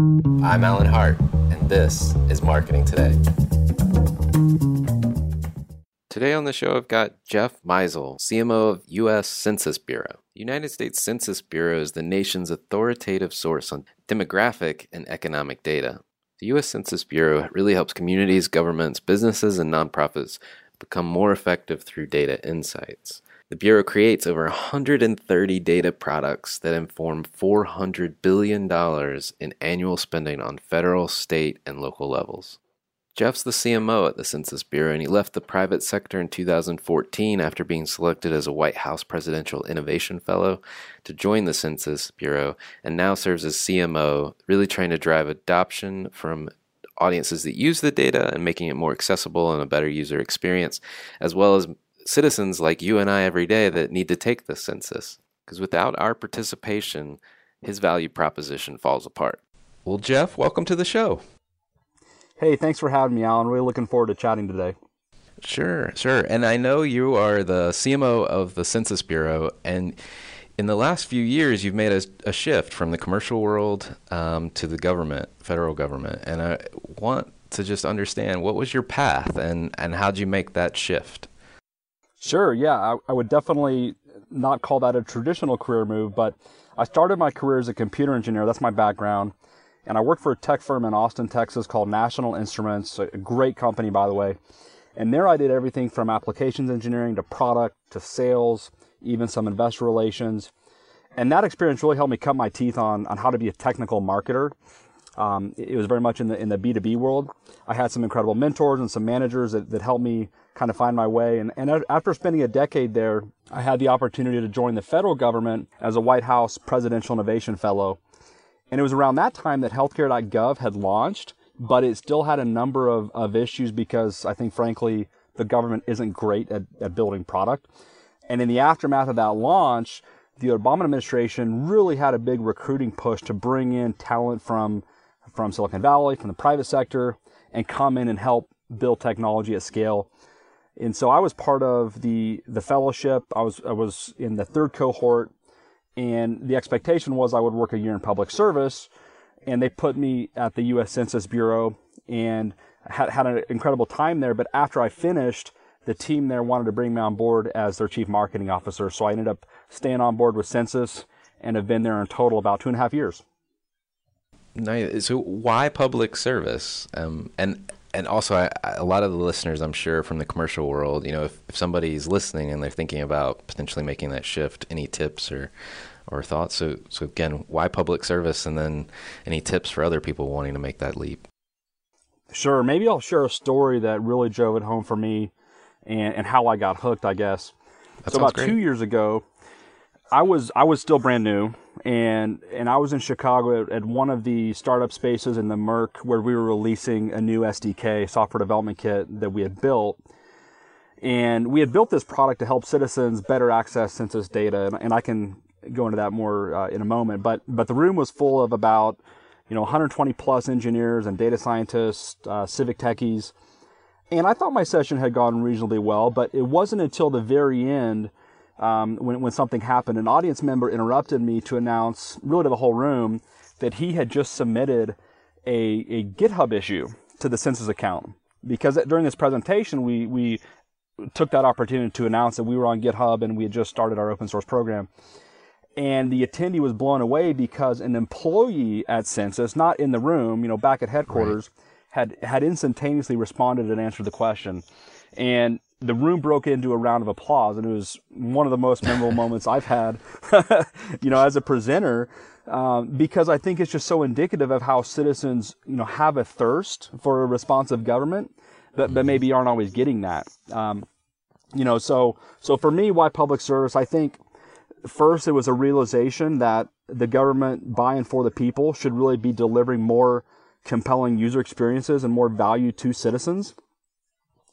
I'm Alan Hart, and this is Marketing Today. Today on the show, I've got Jeff Meisel, CMO of U.S. Census Bureau. The United States Census Bureau is the nation's authoritative source on demographic and economic data. The U.S. Census Bureau really helps communities, governments, businesses, and nonprofits become more effective through data insights. The Bureau creates over 130 data products that inform $400 billion in annual spending on federal, state, and local levels. Jeff's the CMO at the Census Bureau, and he left the private sector in 2014 after being selected as a White House Presidential Innovation Fellow to join the Census Bureau, and now serves as CMO, really trying to drive adoption from audiences that use the data and making it more accessible and a better user experience, as well as citizens like you and I every day that need to take the census. Because without our participation, his value proposition falls apart. Well, Jeff, welcome to the show. Hey, thanks for having me, Alan. Really looking forward to chatting today. Sure, sure. And I know you are the CMO of the Census Bureau, and in the last few years, you've made a, a shift from the commercial world um, to the government, federal government. And I want to just understand what was your path and, and how'd you make that shift? Sure, yeah. I, I would definitely not call that a traditional career move, but I started my career as a computer engineer. That's my background and I worked for a tech firm in Austin, Texas called National Instruments, a great company, by the way. And there I did everything from applications engineering to product to sales, even some investor relations. And that experience really helped me cut my teeth on, on how to be a technical marketer. Um, it was very much in the, in the B2B world. I had some incredible mentors and some managers that, that helped me kind of find my way. And, and after spending a decade there, I had the opportunity to join the federal government as a White House Presidential Innovation Fellow. And it was around that time that healthcare.gov had launched, but it still had a number of, of issues because I think, frankly, the government isn't great at, at building product. And in the aftermath of that launch, the Obama administration really had a big recruiting push to bring in talent from, from Silicon Valley, from the private sector, and come in and help build technology at scale. And so I was part of the the fellowship. I was I was in the third cohort and the expectation was I would work a year in public service, and they put me at the U.S. Census Bureau, and had, had an incredible time there. But after I finished, the team there wanted to bring me on board as their chief marketing officer. So I ended up staying on board with Census and have been there in total about two and a half years. Nice. So why public service? Um, and and also, I, a lot of the listeners, I'm sure, from the commercial world, you know, if, if somebody's listening and they're thinking about potentially making that shift, any tips or or thoughts? So, so again, why public service, and then any tips for other people wanting to make that leap? Sure. Maybe I'll share a story that really drove it home for me, and, and how I got hooked. I guess. That so about great. two years ago, I was I was still brand new, and and I was in Chicago at, at one of the startup spaces in the Merck where we were releasing a new SDK software development kit that we had built. And we had built this product to help citizens better access census data, and, and I can go into that more uh, in a moment. But but the room was full of about you know 120 plus engineers and data scientists, uh, civic techies, and I thought my session had gone reasonably well. But it wasn't until the very end um, when when something happened. An audience member interrupted me to announce, really to the whole room, that he had just submitted a a GitHub issue to the census account because during this presentation we we took that opportunity to announce that we were on GitHub and we had just started our open source program and the attendee was blown away because an employee at Census, not in the room, you know, back at headquarters, right. had had instantaneously responded and answered the question, and the room broke into a round of applause, and it was one of the most memorable moments I've had, you know, as a presenter, um, because I think it's just so indicative of how citizens, you know, have a thirst for a responsive government, but but maybe aren't always getting that. Um, you know, so so for me, why public service? I think first, it was a realization that the government by and for the people should really be delivering more compelling user experiences and more value to citizens.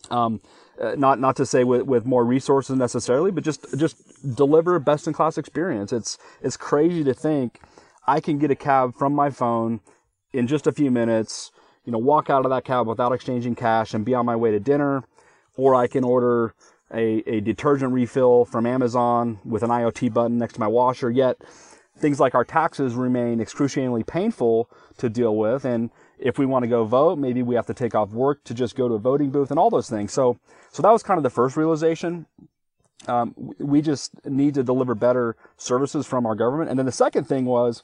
Um, uh, not not to say with, with more resources necessarily, but just just deliver best in class experience. It's it's crazy to think I can get a cab from my phone in just a few minutes. You know, walk out of that cab without exchanging cash and be on my way to dinner, or I can order a, a detergent refill from Amazon with an IoT button next to my washer, yet things like our taxes remain excruciatingly painful to deal with. And if we want to go vote, maybe we have to take off work to just go to a voting booth and all those things. So, so that was kind of the first realization. Um, we just need to deliver better services from our government. And then the second thing was,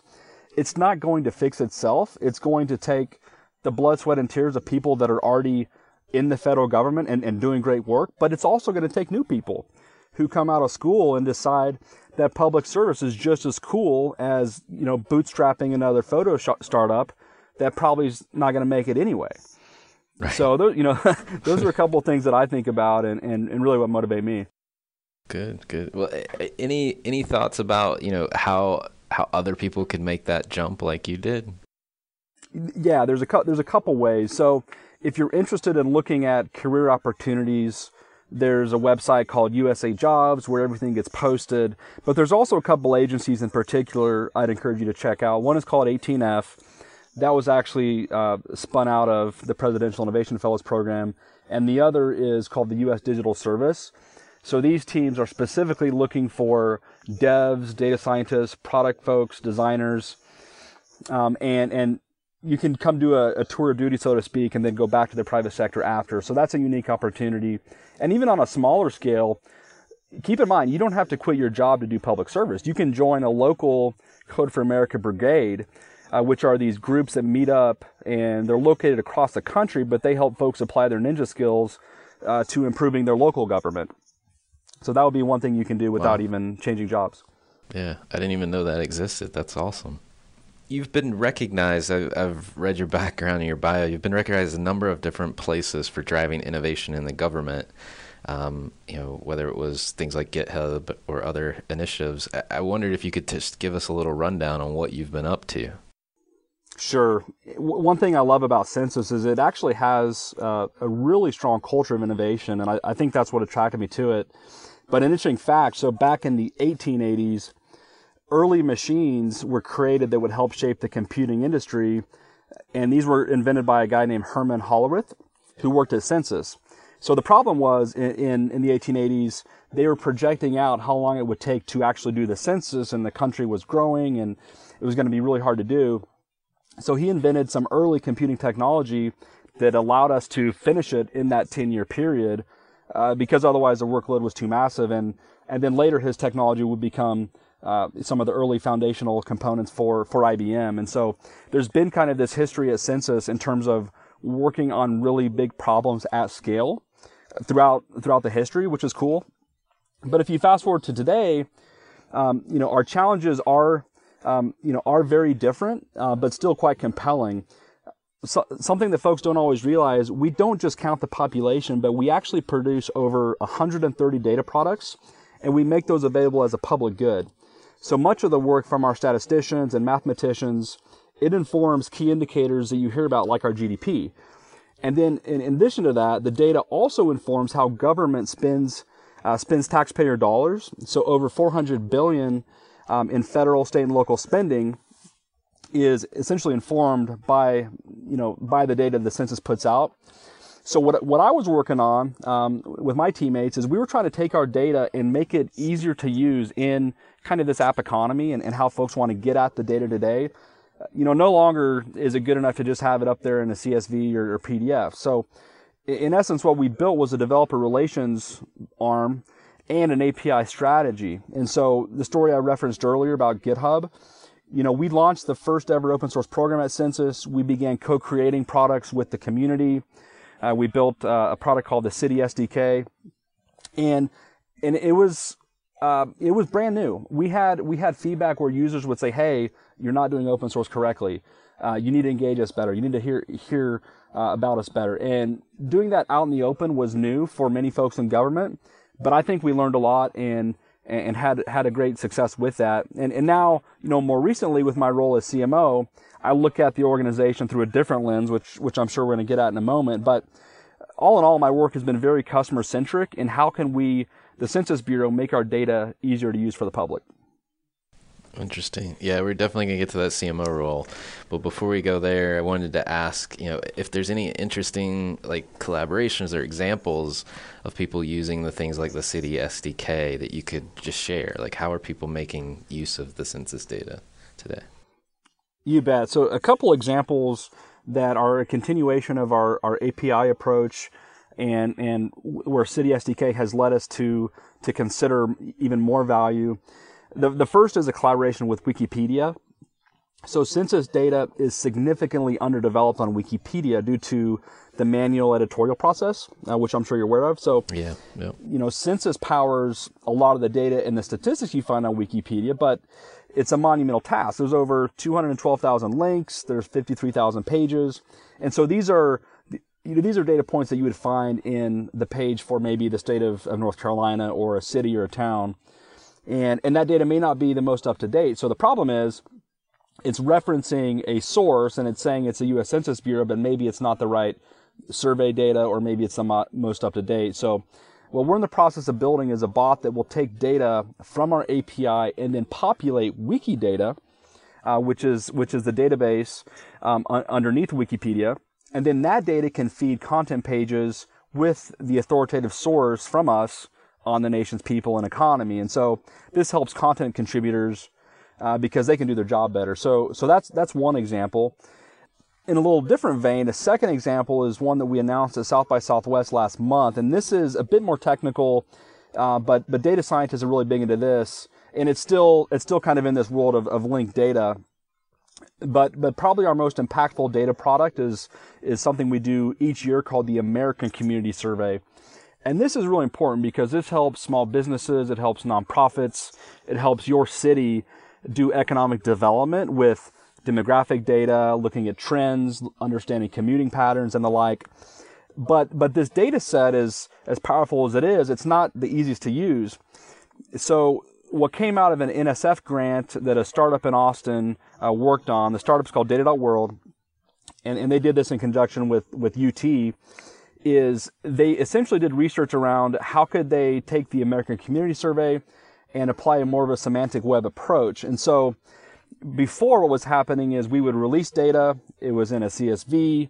it's not going to fix itself. It's going to take the blood, sweat, and tears of people that are already in the federal government and, and doing great work, but it's also going to take new people who come out of school and decide that public service is just as cool as, you know, bootstrapping another photo sh- startup that probably is not going to make it anyway. Right. So, those, you know, those are a couple of things that I think about and, and, and really what motivate me. Good, good. Well, any any thoughts about you know how how other people could make that jump like you did? Yeah, there's a couple there's a couple ways. So if you're interested in looking at career opportunities, there's a website called USA Jobs where everything gets posted. But there's also a couple agencies in particular I'd encourage you to check out. One is called 18F. That was actually uh, spun out of the Presidential Innovation Fellows Program. And the other is called the US Digital Service. So these teams are specifically looking for devs, data scientists, product folks, designers, um, and and you can come do a, a, tour of duty, so to speak, and then go back to the private sector after. So that's a unique opportunity. And even on a smaller scale, keep in mind, you don't have to quit your job to do public service. You can join a local Code for America brigade, uh, which are these groups that meet up and they're located across the country, but they help folks apply their ninja skills uh, to improving their local government. So that would be one thing you can do without wow. even changing jobs. Yeah, I didn't even know that existed. That's awesome you've been recognized. I've, I've, read your background and your bio. You've been recognized in a number of different places for driving innovation in the government. Um, you know, whether it was things like GitHub or other initiatives. I, I wondered if you could just give us a little rundown on what you've been up to. Sure. One thing I love about Census is it actually has uh, a really strong culture of innovation, and I, I think that's what attracted me to it. But an interesting fact so, back in the 1880s, early machines were created that would help shape the computing industry, and these were invented by a guy named Herman Hollerith, who worked at Census. So the problem was in, in, in, the 1880s, they were projecting out how long it would take to actually do the census, and the country was growing, and it was going to be really hard to do. So he invented some early computing technology that allowed us to finish it in that 10 year period uh, because otherwise the workload was too massive. And, and then later his technology would become uh, some of the early foundational components for, for IBM. And so there's been kind of this history at Census in terms of working on really big problems at scale throughout throughout the history, which is cool. But if you fast forward to today, um, you know our challenges are um, you know are very different, uh, but still quite compelling. So, something that folks don't always realize: we don't just count the population, but we actually produce over 130 data products, and we make those available as a public good. So much of the work from our statisticians and mathematicians, it informs key indicators that you hear about, like our GDP. And then, in addition to that, the data also informs how government spends uh, spends taxpayer dollars. So over 400 billion um, in federal, state, and local spending is essentially informed by you know by the data the census puts out. So what what I was working on um, with my teammates is we were trying to take our data and make it easier to use in kind of this app economy and, and how folks want to get at the data today you know, no longer is it good enough to just have it up there in a CSV or, or PDF. So, in essence, what we built was a developer relations arm and an API strategy. And so, the story I referenced earlier about GitHub, you know, we launched the first ever open source program at Census. We began co-creating products with the community. Uh, we built uh, a product called the City SDK, and and it was uh, it was brand new. We had we had feedback where users would say, "Hey, you're not doing open source correctly. Uh, you need to engage us better. You need to hear hear uh, about us better." And doing that out in the open was new for many folks in government, but I think we learned a lot and and had had a great success with that. And and now, you know, more recently with my role as CMO, I look at the organization through a different lens, which which I'm sure we're going to get at in a moment. But all in all, my work has been very customer centric. And how can we the Census Bureau make our data easier to use for the public. Interesting. Yeah, we're definitely going to get to that CMO role. But before we go there, I wanted to ask, you know, if there's any interesting like collaborations or examples of people using the things like the City SDK that you could just share. Like how are people making use of the census data today? You bet. So a couple examples that are a continuation of our, our API approach and and where City SDK has led us to to consider even more value. The the first is a collaboration with Wikipedia. So census data is significantly underdeveloped on Wikipedia due to the manual editorial process, uh, which I'm sure you're aware of. So, yeah, yeah, you know, census powers a lot of the data and the statistics you find on Wikipedia, but it's a monumental task. There's over 212,000 links. There's 53,000 pages, and so these are you know, these are data points that you would find in the page for maybe the state of, of North Carolina or a city or a town. And, and that data may not be the most up to date. So the problem is it's referencing a source and it's saying it's a U.S. Census Bureau, but maybe it's not the right survey data or maybe it's the most up to date. So what we're in the process of building is a bot that will take data from our API and then populate Wikidata, uh, which is which is the database um, un- underneath Wikipedia, and then that data can feed content pages with the authoritative source from us on the nation's people and economy. And so this helps content contributors uh, because they can do their job better. So, so that's, that's one example. In a little different vein, a second example is one that we announced at South by Southwest last month. And this is a bit more technical, uh, but, but data scientists are really big into this. And it's still, it's still kind of in this world of, of linked data but but probably our most impactful data product is is something we do each year called the American Community Survey. And this is really important because this helps small businesses, it helps nonprofits, it helps your city do economic development with demographic data, looking at trends, understanding commuting patterns and the like. But but this data set is as powerful as it is, it's not the easiest to use. So what came out of an NSF grant that a startup in Austin uh, worked on. The startup's called Data.World, and, and they did this in conjunction with, with UT. Is they essentially did research around how could they take the American Community Survey and apply a more of a semantic web approach. And so before what was happening is we would release data, it was in a CSV,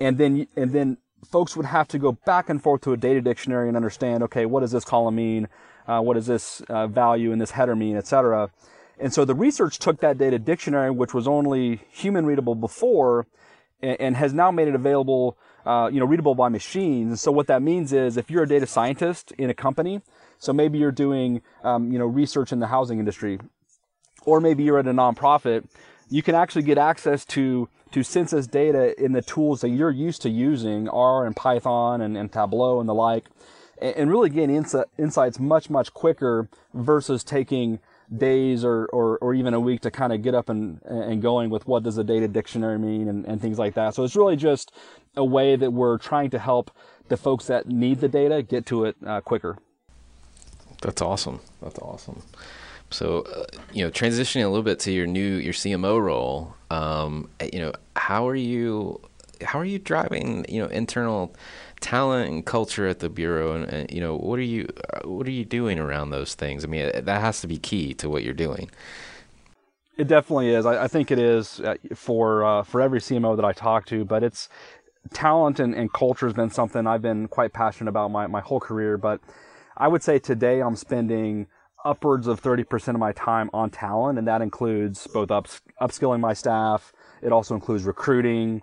and then and then folks would have to go back and forth to a data dictionary and understand, okay, what does this column mean? Uh, what does this uh, value in this header mean, etc. And so the research took that data dictionary, which was only human readable before, and, and has now made it available uh, you know, readable by machines. So what that means is if you're a data scientist in a company, so maybe you're doing, um, you know, research in the housing industry, or maybe you're at a nonprofit, you can actually get access to to census data in the tools that you're used to using, R and Python and, and Tableau and the like, and, and really gain insi- insights much, much quicker versus taking days or, or, or even a week to kind of get up and, and going with what does a data dictionary mean and, and things like that. So it's really just a way that we're trying to help the folks that need the data get to it uh, quicker. That's awesome. That's awesome. So, uh, you know, transitioning a little bit to your new your CMO role, um, you know, how are you how are you driving you know internal talent and culture at the bureau, and, and you know, what are you uh, what are you doing around those things? I mean, that has to be key to what you're doing. It definitely is. I, I think it is uh, for uh, for every CMO that I talk to, but it's talent and, and culture has been something I've been quite passionate about my, my whole career. But I would say today I'm spending upwards of 30% of my time on talent, and that includes both ups, upskilling my staff. It also includes recruiting.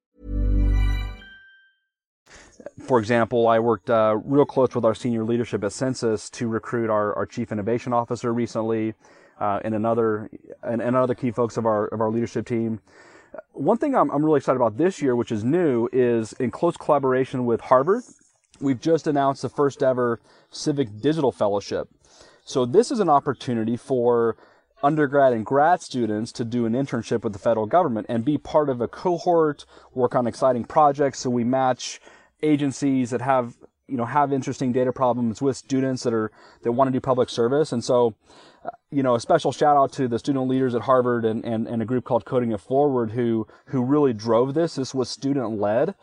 For example, I worked uh, real close with our senior leadership at Census to recruit our, our chief innovation officer recently, uh, and another and, and other key folks of our of our leadership team. One thing I'm, I'm really excited about this year, which is new, is in close collaboration with Harvard, we've just announced the first ever Civic Digital Fellowship. So this is an opportunity for undergrad and grad students to do an internship with the federal government and be part of a cohort, work on exciting projects. So we match agencies that have you know have interesting data problems with students that are that want to do public service. And so uh, you know a special shout out to the student leaders at harvard and, and, and a group called coding it forward who who really drove this. This was student led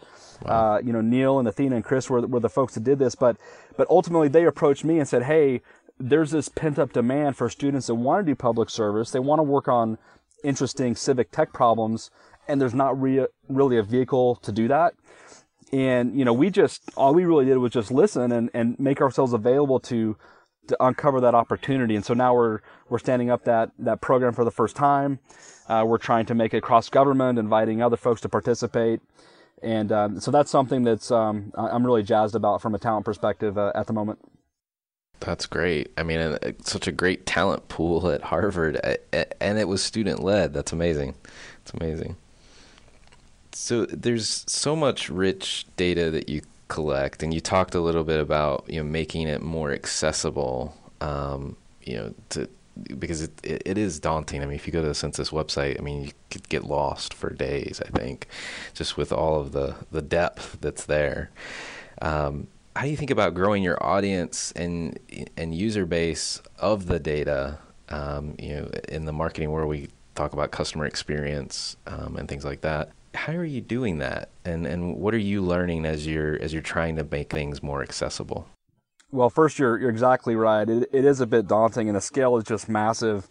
wow. uh, you know neil and athena and chris were, were the folks that did this but but ultimately they approached me and said hey there's this pent up demand for students that want to do public service. They want to work on interesting civic tech problems and there's not re- really a vehicle to do that and you know we just all we really did was just listen and, and make ourselves available to to uncover that opportunity and so now we're we're standing up that that program for the first time uh, we're trying to make it cross government inviting other folks to participate and um, so that's something that's um, i'm really jazzed about from a talent perspective uh, at the moment that's great. I mean, uh, such a great talent pool at Harvard, and it was student led. That's amazing. It's amazing. So there's so much rich data that you collect, and you talked a little bit about you know making it more accessible. Um, you know, to because it, it, it is daunting. I mean, if you go to the census website, I mean, you could get lost for days. I think, just with all of the the depth that's there. Um, how do you think about growing your audience and and user base of the data? Um, you know, in the marketing world, we talk about customer experience um, and things like that how are you doing that? And and what are you learning as you're as you're trying to make things more accessible? Well first you're you're exactly right. It, it is a bit daunting and the scale is just massive.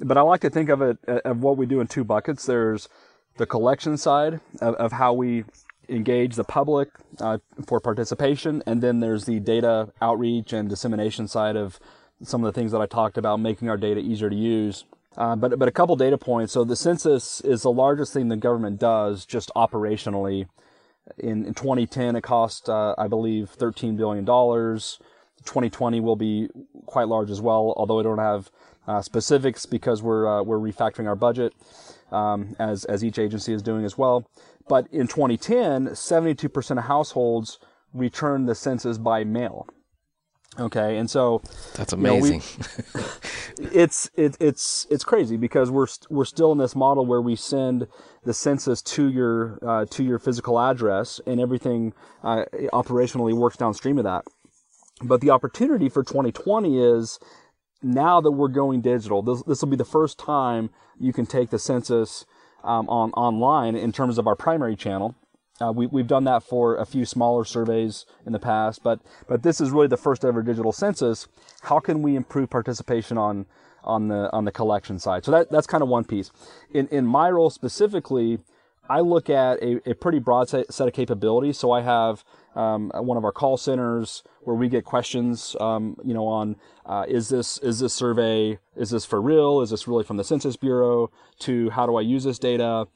But i like to think of it uh, of what we do in two buckets. There's the collection side of, of how we engage the public uh, for participation and then there's the data outreach and dissemination side of some of the things that i talked about making our data easier to use uh, but but a couple data points. So the census is the largest thing the government does just operationally. In, in 2010, it cost uh, I believe 13 billion dollars. 2020 will be quite large as well, although I don't have uh, specifics because we're uh, we're refactoring our budget um, as as each agency is doing as well. But in 2010, 72% of households returned the census by mail. Okay, and so that's amazing. You know, we, it's it, it's it's crazy because we're we're still in this model where we send the census to your uh, to your physical address, and everything uh, operationally works downstream of that. But the opportunity for 2020 is now that we're going digital. This this will be the first time you can take the census um, on online in terms of our primary channel. Uh, we, we've done that for a few smaller surveys in the past, but but this is really the first ever digital census. How can we improve participation on on the on the collection side? So that that's kind of one piece. In in my role specifically, I look at a, a pretty broad set, set of capabilities. So I have um, one of our call centers where we get questions, um, you know, on uh, is this is this survey is this for real? Is this really from the Census Bureau? To how do I use this data?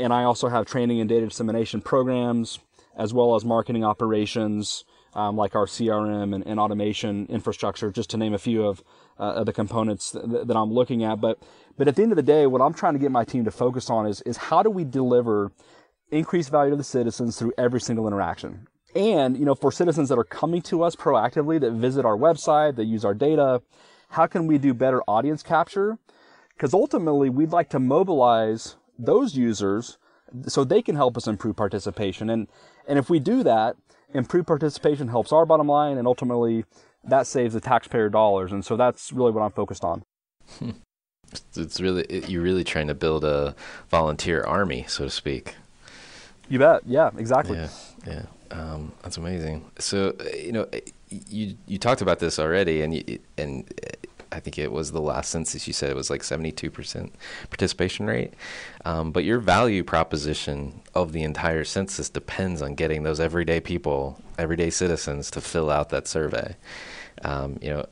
And I also have training and data dissemination programs, as well as marketing operations, um, like our CRM and, and, automation infrastructure, just to name a few of, uh, of the components th- that I'm looking at. But but at the end of the day, what I'm trying to get my team to focus on is is how do we deliver increased value to the citizens through every single interaction. And you know, for citizens that are coming to us proactively, that visit our website, that use our data, how can we do better audience capture? Because ultimately, we'd like to mobilize those users so they can help us improve participation. And, and if we do that, improved participation helps our bottom line and ultimately that saves the taxpayer dollars. And so that's really what I'm focused on. It's really, you're really trying to build a volunteer army, so to speak. You bet. Yeah, exactly. Yeah. Yeah. Um, that's amazing. So, you know, you, you talked about this already and you, and I think it was the last census you said it was like 72% participation rate. Um, but your value proposition of the entire census depends on getting those everyday people, everyday citizens to fill out that survey. Um, you know,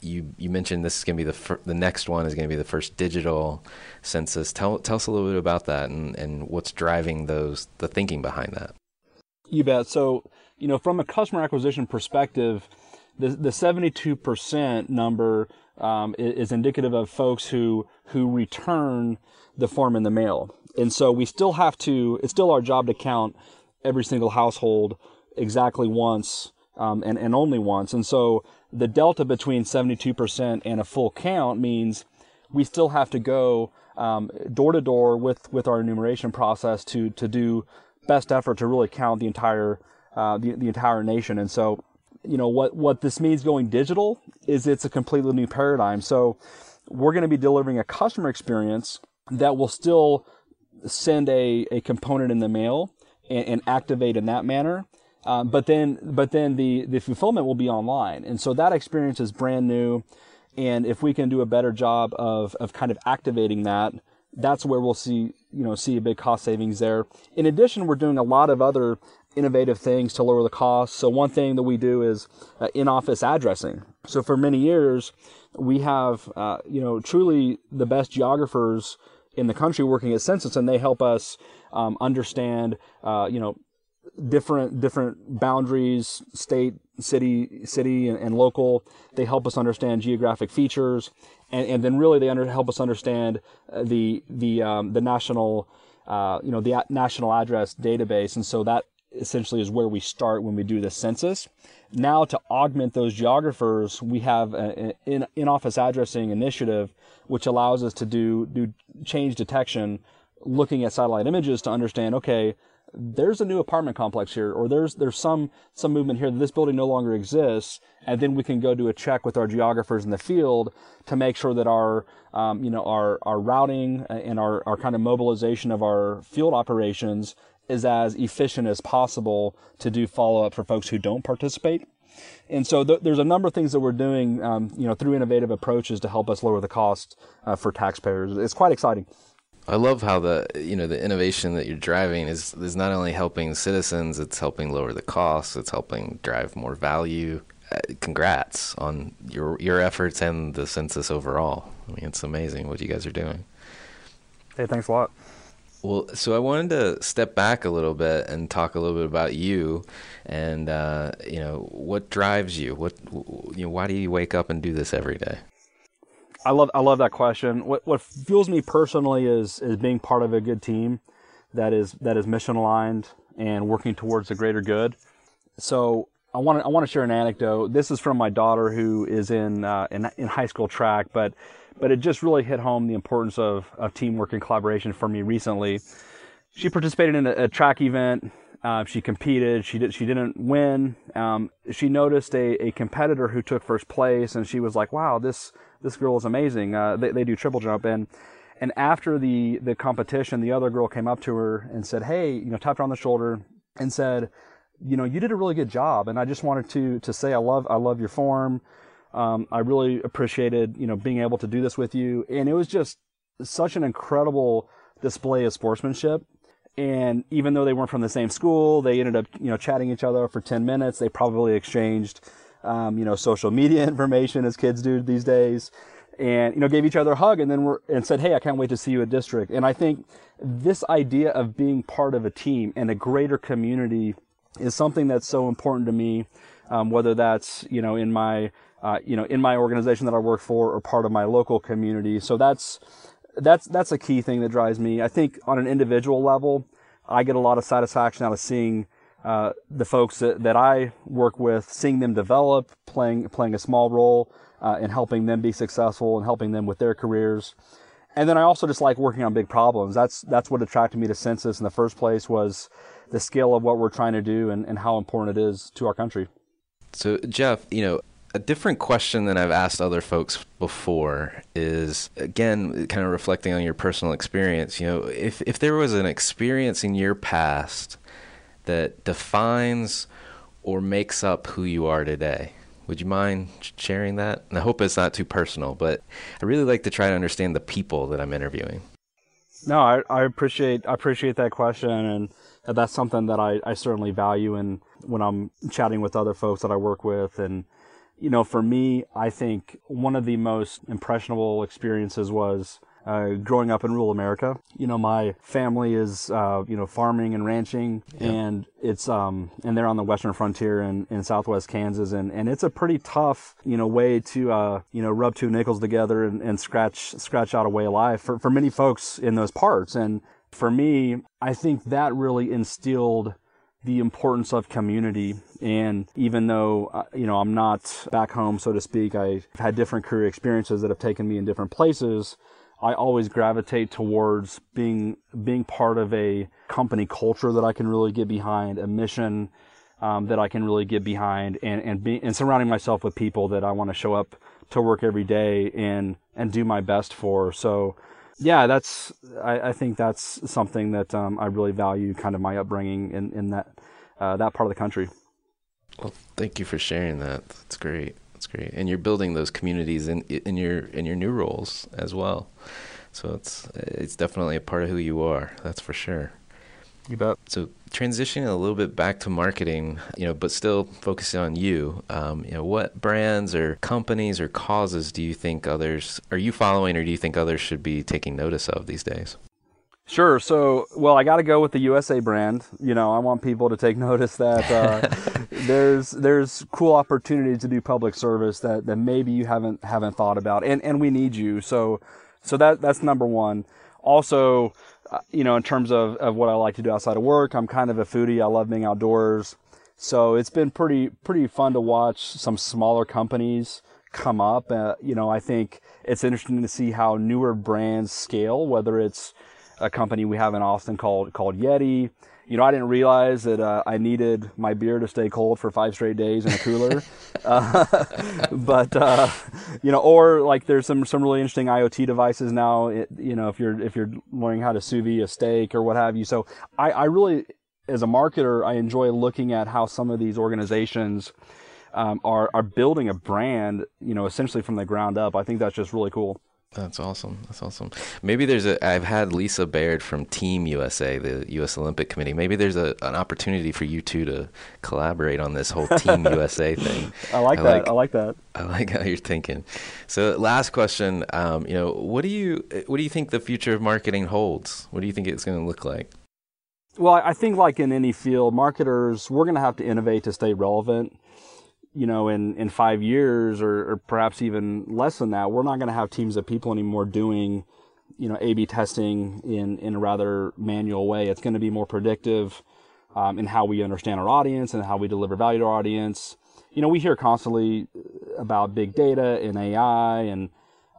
you you mentioned this is going to be the fir- the next one is going to be the first digital census. Tell tell us a little bit about that and, and what's driving those the thinking behind that. You bet. So you know, from a customer acquisition perspective, the the 72% number um, is indicative of folks who who return the form in the mail. And so we still have to. It's still our job to count every single household exactly once um, and and only once. And so the delta between 72% and a full count means we still have to go um, door to door with with our enumeration process to to do best effort to really count the entire uh, the the entire nation. And so you know what what this means going digital is it's a completely new paradigm. So we're going to be delivering a customer experience that will still send a, a component in the mail and, and activate in that manner. Um, but then but then the the fulfillment will be online, and so that experience is brand new. And if we can do a better job of of kind of activating that, that's where we'll see you know see a big cost savings there. In addition, we're doing a lot of other innovative things to lower the cost. So one thing that we do is uh, in-office addressing. So for many years, we have uh, you know truly the best geographers in the country working at census, and they help us um, understand uh, you know different different boundaries, state, city, city, and, and, local. They help us understand geographic features, and, and then really they under, help us understand uh, the the um, the national. Uh, you know the national address database, and so that essentially is where we start when we do the census. Now, to augment those geographers, we have an in office addressing initiative, which allows us to do, do change detection looking at satellite images to understand, okay, there's a new apartment complex here, or there's there's some some movement here that this building no longer exists, and then we can go do a check with our geographers in the field to make sure that our um, you know our our routing and our our kind of mobilization of our field operations is as efficient as possible to do follow up for folks who don't participate. And so th- there's a number of things that we're doing, um, you know, through innovative approaches to help us lower the cost uh, for taxpayers. It's quite exciting. I love how the you know the innovation that you're driving is is not only helping citizens, it's helping lower the costs, it's helping drive more value. Uh, congrats on your your efforts and the census overall. I mean, it's amazing what you guys are doing. Hey, thanks a lot. Well, so I wanted to step back a little bit and talk a little bit about you, and uh, you know what drives you. What you know, why do you wake up and do this every day? I love I love that question. What what fuels me personally is is being part of a good team that is that is mission aligned and working towards the greater good. So I want to I want to share an anecdote. This is from my daughter who is in uh, in, in high school track, but but it just really hit home the importance of, of teamwork and collaboration for me recently. She participated in a, a track event. Uh, she competed. She did. She didn't win. Um, she noticed a, a competitor who took first place, and she was like, "Wow, this this girl is amazing. Uh, they, they do triple jump." And and after the the competition, the other girl came up to her and said, "Hey, you know, tapped her on the shoulder and said, you know, you did a really good job. And I just wanted to to say I love I love your form. Um, I really appreciated, you know, being able to do this with you. And it was just such an incredible display of sportsmanship. And even though they weren't from the same school, they ended up, you know, chatting each other for 10 minutes. They probably exchanged, um, you know, social media information as kids do these days. And, you know, gave each other a hug and then were, and said, Hey, I can't wait to see you at district. And I think this idea of being part of a team and a greater community is something that's so important to me. Um, whether that's, you know, in my, uh, you know, in my organization that I work for or part of my local community. So that's, that's, that's a key thing that drives me. I think on an individual level, I get a lot of satisfaction out of seeing, uh, the folks that, that I work with, seeing them develop, playing, playing a small role, uh, in helping them be successful and helping them with their careers. And then I also just like working on big problems. That's, that's what attracted me to Census in the first place was the scale of what we're trying to do and, and how important it is to our country. So, Jeff, you know, a different question than I've asked other folks before is again kind of reflecting on your personal experience. You know, if if there was an experience in your past that defines or makes up who you are today, would you mind sharing that? And I hope it's not too personal, but I really like to try to understand the people that I'm interviewing. No, I, I appreciate I appreciate that question, and that's something that I, I certainly value. And when I'm chatting with other folks that I work with, and you know, for me, I think one of the most impressionable experiences was uh, growing up in rural America. You know, my family is, uh, you know, farming and ranching yeah. and it's, um, and they're on the western frontier in, in southwest Kansas. And, and it's a pretty tough, you know, way to, uh, you know, rub two nickels together and, and scratch, scratch out a way of life for, for many folks in those parts. And for me, I think that really instilled the importance of community. And even though, uh, you know, I'm not back home, so to speak, I've had different career experiences that have taken me in different places. I always gravitate towards being, being part of a company culture that I can really get behind, a mission, um, that I can really get behind and, and be, and surrounding myself with people that I want to show up to work every day and, and do my best for. So, yeah, that's I, I think that's something that um, I really value, kind of my upbringing in in that uh, that part of the country. Well, thank you for sharing that. That's great. That's great. And you're building those communities in in your in your new roles as well. So it's it's definitely a part of who you are. That's for sure. You bet. So transitioning a little bit back to marketing, you know, but still focusing on you. Um, you know, what brands or companies or causes do you think others are you following, or do you think others should be taking notice of these days? Sure. So, well, I got to go with the USA brand. You know, I want people to take notice that uh, there's there's cool opportunities to do public service that, that maybe you haven't haven't thought about, and and we need you. So, so that that's number one. Also, you know, in terms of, of what I like to do outside of work, I'm kind of a foodie. I love being outdoors. So it's been pretty, pretty fun to watch some smaller companies come up. Uh, you know, I think it's interesting to see how newer brands scale, whether it's a company we have in Austin called, called Yeti, you know, I didn't realize that uh, I needed my beer to stay cold for five straight days in a cooler. uh, but uh, you know, or like there's some some really interesting IoT devices now. It, you know, if you're if you're learning how to sous vide a steak or what have you. So I, I really, as a marketer, I enjoy looking at how some of these organizations. Um, are are building a brand, you know, essentially from the ground up. I think that's just really cool. That's awesome. That's awesome. Maybe there's a. I've had Lisa Baird from Team USA, the U.S. Olympic Committee. Maybe there's a, an opportunity for you two to collaborate on this whole Team USA thing. I like I that. Like, I like that. I like how you're thinking. So, last question. Um, you know, what do you what do you think the future of marketing holds? What do you think it's going to look like? Well, I think like in any field, marketers we're going to have to innovate to stay relevant you know, in, in five years or, or perhaps even less than that, we're not going to have teams of people anymore doing, you know, A/B testing in in a rather manual way. It's going to be more predictive um, in how we understand our audience and how we deliver value to our audience. You know, we hear constantly about big data and AI and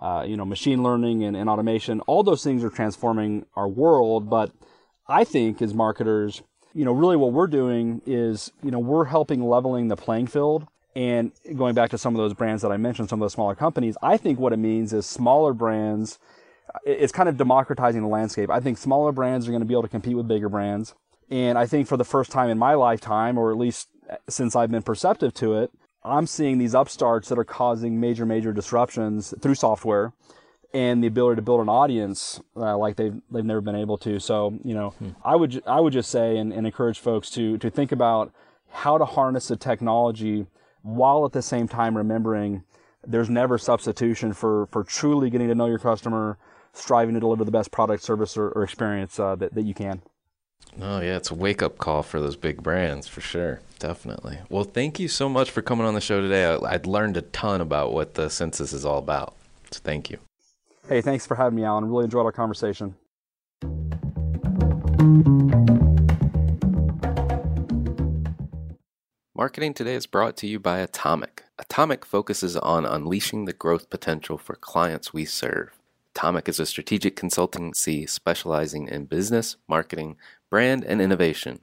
uh, you know machine learning and, and automation. All those things are transforming our world, but I think as marketers, you know, really what we're doing is, you know, we're helping leveling the playing field and going back to some of those brands that I mentioned, some of those smaller companies, I think what it means is smaller brands, it's kind of democratizing the landscape. I think smaller brands are going to be able to compete with bigger brands. And I think for the first time in my lifetime, or at least since I've been perceptive to it, I'm seeing these upstarts that are causing major, major disruptions through software and the ability to build an audience uh, like they've they've never been able to. So you know, hmm. I would I would just say and, and encourage folks to to think about how to harness the technology while at the same time remembering there's never substitution for, for truly getting to know your customer, striving to deliver the best product, service, or, or experience uh, that, that you can. Oh, yeah, it's a wake up call for those big brands for sure. Definitely. Well, thank you so much for coming on the show today. I, I'd learned a ton about what the census is all about. So thank you. Hey, thanks for having me, Alan. Really enjoyed our conversation. Marketing Today is brought to you by Atomic. Atomic focuses on unleashing the growth potential for clients we serve. Atomic is a strategic consultancy specializing in business, marketing, brand, and innovation.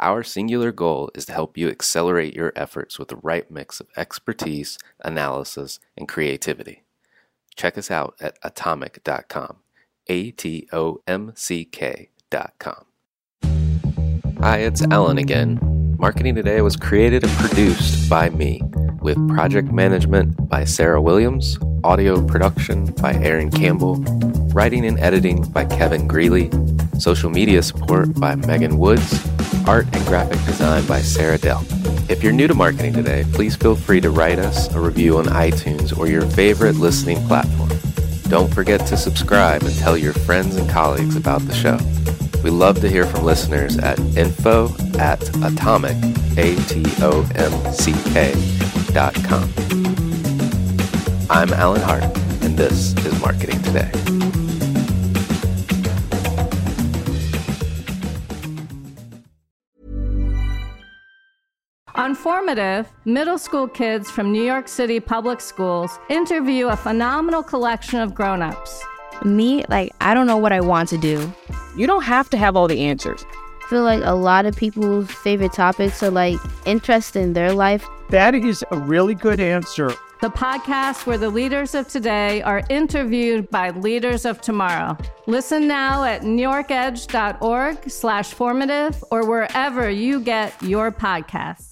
Our singular goal is to help you accelerate your efforts with the right mix of expertise, analysis, and creativity. Check us out at atomic.com. A T O M C K.com. Hi, it's Alan again. Marketing Today was created and produced by me, with project management by Sarah Williams, audio production by Aaron Campbell, writing and editing by Kevin Greeley, social media support by Megan Woods, art and graphic design by Sarah Dell. If you're new to Marketing Today, please feel free to write us a review on iTunes or your favorite listening platform. Don't forget to subscribe and tell your friends and colleagues about the show. We love to hear from listeners at info at atomic, A-T-O-M-C-K dot com. I'm Alan Hart, and this is Marketing Today. On Formative, middle school kids from New York City public schools interview a phenomenal collection of grown-ups. Me, like, I don't know what I want to do. You don't have to have all the answers. I feel like a lot of people's favorite topics are like interest in their life. That is a really good answer. The podcast where the leaders of today are interviewed by leaders of tomorrow. Listen now at newyorkedge.org slash formative or wherever you get your podcasts.